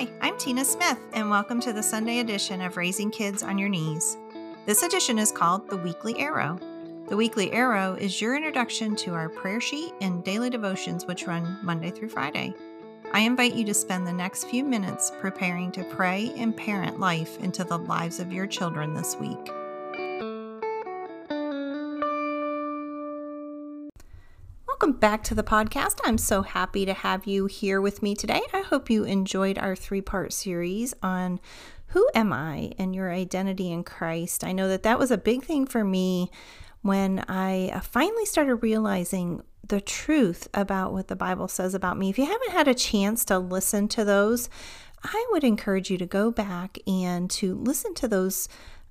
Hi, I'm Tina Smith, and welcome to the Sunday edition of Raising Kids on Your Knees. This edition is called The Weekly Arrow. The Weekly Arrow is your introduction to our prayer sheet and daily devotions, which run Monday through Friday. I invite you to spend the next few minutes preparing to pray and parent life into the lives of your children this week. Welcome back to the podcast. I'm so happy to have you here with me today. I hope you enjoyed our three part series on who am I and your identity in Christ. I know that that was a big thing for me when I uh, finally started realizing the truth about what the Bible says about me. If you haven't had a chance to listen to those, I would encourage you to go back and to listen to those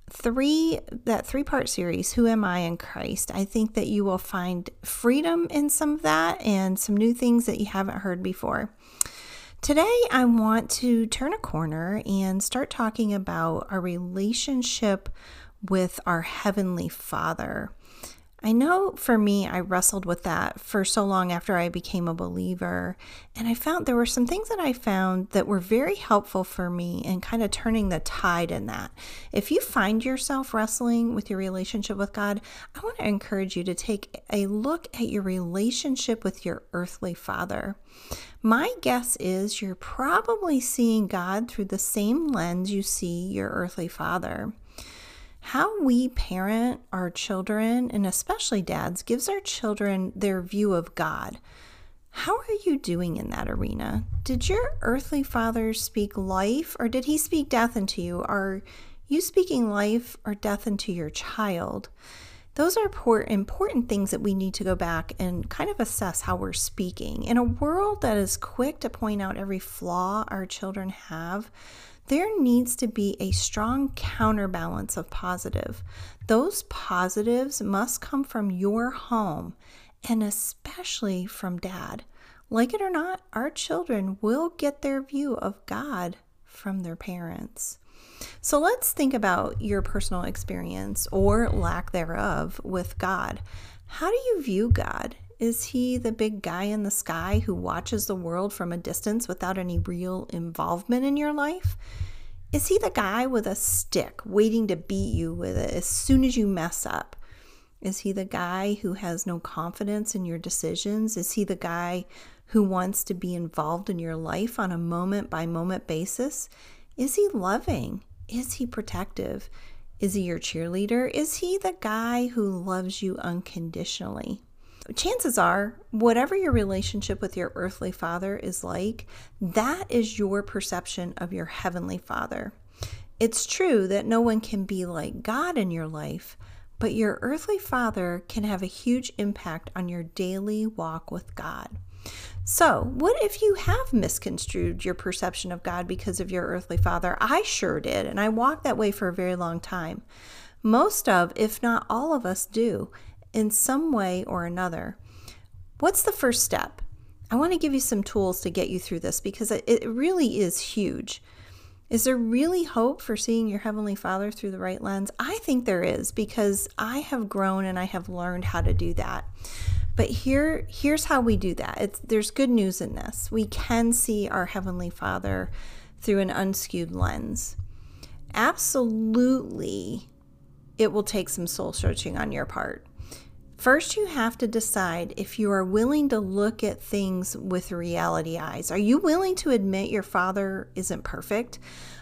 three that three part series who am i in christ? I think that you will find freedom in some of that and some new things that you haven't heard before. Today i want to turn a corner and start talking about our relationship with our heavenly father I know for me, I wrestled with that for so long after I became a believer. And I found there were some things that I found that were very helpful for me in kind of turning the tide in that. If you find yourself wrestling with your relationship with God, I want to encourage you to take a look at your relationship with your earthly father. My guess is you're probably seeing God through the same lens you see your earthly father. How we parent our children, and especially dads, gives our children their view of God. How are you doing in that arena? Did your earthly father speak life or did he speak death into you? Are you speaking life or death into your child? Those are important things that we need to go back and kind of assess how we're speaking. In a world that is quick to point out every flaw our children have, there needs to be a strong counterbalance of positive. Those positives must come from your home and especially from dad. Like it or not, our children will get their view of God from their parents. So let's think about your personal experience or lack thereof with God. How do you view God? Is he the big guy in the sky who watches the world from a distance without any real involvement in your life? Is he the guy with a stick waiting to beat you with it as soon as you mess up? Is he the guy who has no confidence in your decisions? Is he the guy who wants to be involved in your life on a moment by moment basis? Is he loving? Is he protective? Is he your cheerleader? Is he the guy who loves you unconditionally? Chances are, whatever your relationship with your earthly father is like, that is your perception of your heavenly father. It's true that no one can be like God in your life, but your earthly father can have a huge impact on your daily walk with God. So, what if you have misconstrued your perception of God because of your earthly father? I sure did, and I walked that way for a very long time. Most of, if not all of us, do in some way or another. What's the first step? I want to give you some tools to get you through this because it really is huge. Is there really hope for seeing your Heavenly Father through the right lens? I think there is because I have grown and I have learned how to do that. But here, here's how we do that. It's, there's good news in this. We can see our Heavenly Father through an unskewed lens. Absolutely, it will take some soul searching on your part. First, you have to decide if you are willing to look at things with reality eyes. Are you willing to admit your father isn't perfect?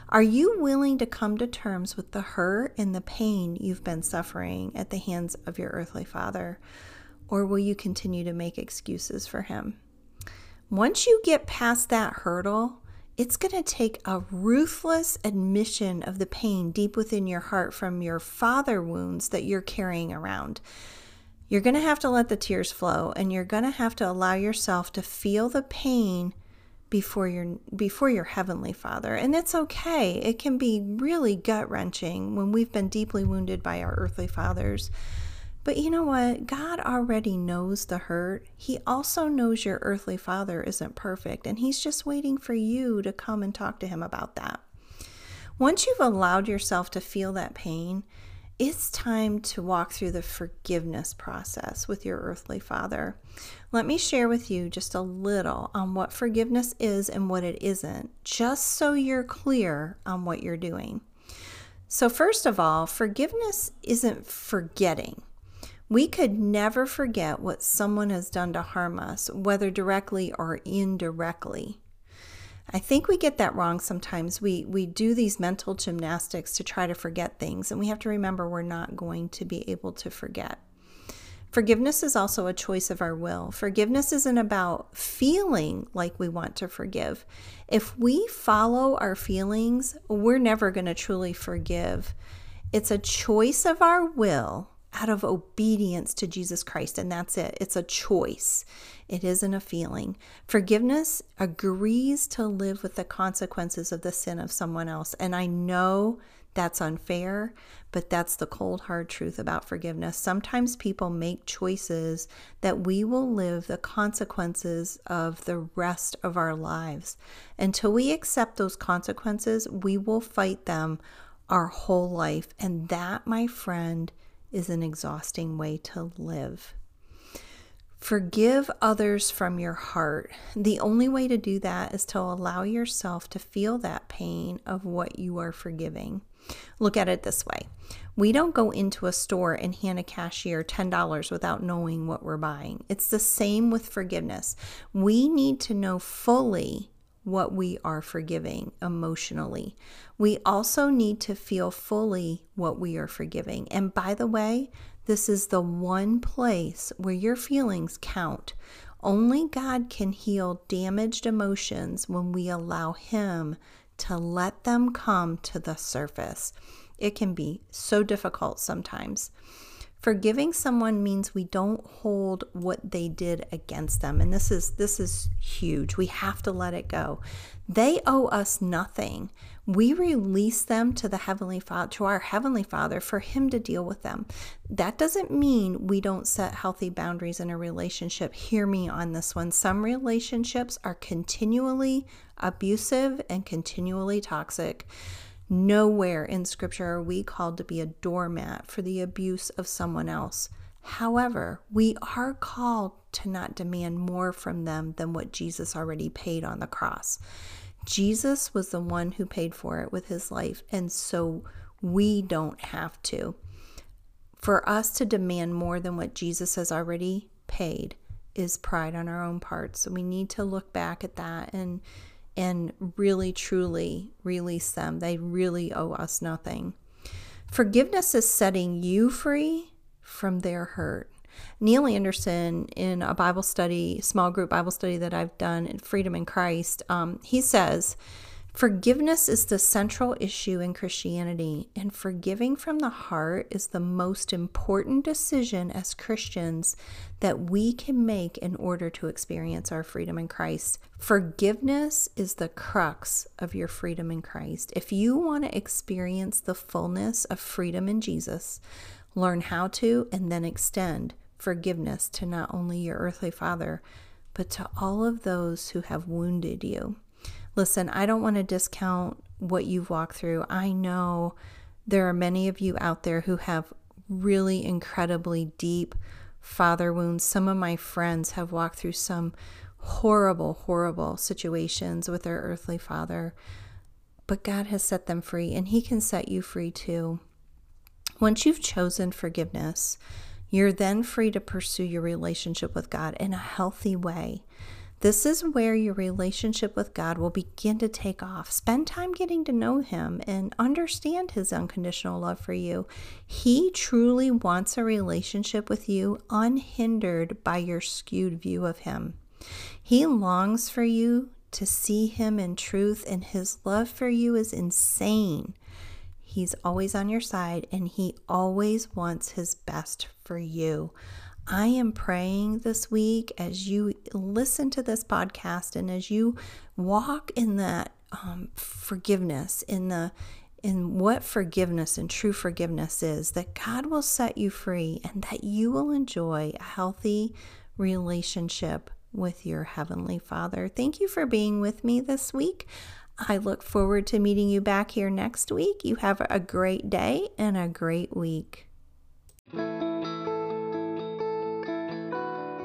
Are you willing to come to terms with the hurt and the pain you've been suffering at the hands of your earthly father? Or will you continue to make excuses for him? Once you get past that hurdle, it's going to take a ruthless admission of the pain deep within your heart from your father wounds that you're carrying around. You're going to have to let the tears flow and you're going to have to allow yourself to feel the pain before your before your heavenly father. And it's okay. It can be really gut-wrenching when we've been deeply wounded by our earthly fathers. But you know what? God already knows the hurt. He also knows your earthly father isn't perfect and he's just waiting for you to come and talk to him about that. Once you've allowed yourself to feel that pain it's time to walk through the forgiveness process with your earthly father. Let me share with you just a little on what forgiveness is and what it isn't, just so you're clear on what you're doing. So, first of all, forgiveness isn't forgetting. We could never forget what someone has done to harm us, whether directly or indirectly. I think we get that wrong sometimes. We we do these mental gymnastics to try to forget things and we have to remember we're not going to be able to forget. Forgiveness is also a choice of our will. Forgiveness isn't about feeling like we want to forgive. If we follow our feelings, we're never going to truly forgive. It's a choice of our will out of obedience to Jesus Christ, and that's it. It's a choice, it isn't a feeling. Forgiveness agrees to live with the consequences of the sin of someone else. And I know that's unfair, but that's the cold, hard truth about forgiveness. Sometimes people make choices that we will live the consequences of the rest of our lives. Until we accept those consequences, we will fight them our whole life. And that, my friend, is an exhausting way to live. Forgive others from your heart. The only way to do that is to allow yourself to feel that pain of what you are forgiving. Look at it this way we don't go into a store and hand a cashier $10 without knowing what we're buying. It's the same with forgiveness. We need to know fully what we are forgiving emotionally. We also need to feel fully what we are forgiving. And by the way, this is the one place where your feelings count. Only God can heal damaged emotions when we allow Him to let them come to the surface. It can be so difficult sometimes. Forgiving someone means we don't hold what they did against them. And this is this is huge. We have to let it go. They owe us nothing. We release them to the heavenly Father, to our heavenly Father for him to deal with them. That doesn't mean we don't set healthy boundaries in a relationship. Hear me on this one. Some relationships are continually abusive and continually toxic. Nowhere in Scripture are we called to be a doormat for the abuse of someone else. However, we are called to not demand more from them than what Jesus already paid on the cross. Jesus was the one who paid for it with his life, and so we don't have to. For us to demand more than what Jesus has already paid is pride on our own part. So we need to look back at that and and really truly release them. They really owe us nothing. Forgiveness is setting you free from their hurt. Neil Anderson, in a Bible study, small group Bible study that I've done in Freedom in Christ, um, he says, Forgiveness is the central issue in Christianity, and forgiving from the heart is the most important decision as Christians that we can make in order to experience our freedom in Christ. Forgiveness is the crux of your freedom in Christ. If you want to experience the fullness of freedom in Jesus, learn how to and then extend forgiveness to not only your earthly father, but to all of those who have wounded you. Listen, I don't want to discount what you've walked through. I know there are many of you out there who have really incredibly deep father wounds. Some of my friends have walked through some horrible, horrible situations with their earthly father, but God has set them free and He can set you free too. Once you've chosen forgiveness, you're then free to pursue your relationship with God in a healthy way. This is where your relationship with God will begin to take off. Spend time getting to know Him and understand His unconditional love for you. He truly wants a relationship with you unhindered by your skewed view of Him. He longs for you to see Him in truth, and His love for you is insane. He's always on your side, and He always wants His best for you. I am praying this week as you listen to this podcast and as you walk in that um, forgiveness, in the in what forgiveness and true forgiveness is, that God will set you free and that you will enjoy a healthy relationship with your Heavenly Father. Thank you for being with me this week. I look forward to meeting you back here next week. You have a great day and a great week.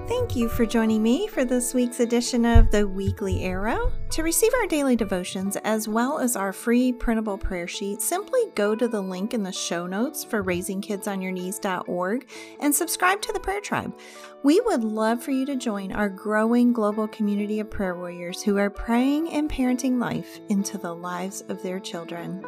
Thank you for joining me for this week's edition of the Weekly Arrow. To receive our daily devotions as well as our free printable prayer sheet, simply go to the link in the show notes for raisingkidsonyourknees.org and subscribe to the Prayer Tribe. We would love for you to join our growing global community of prayer warriors who are praying and parenting life into the lives of their children.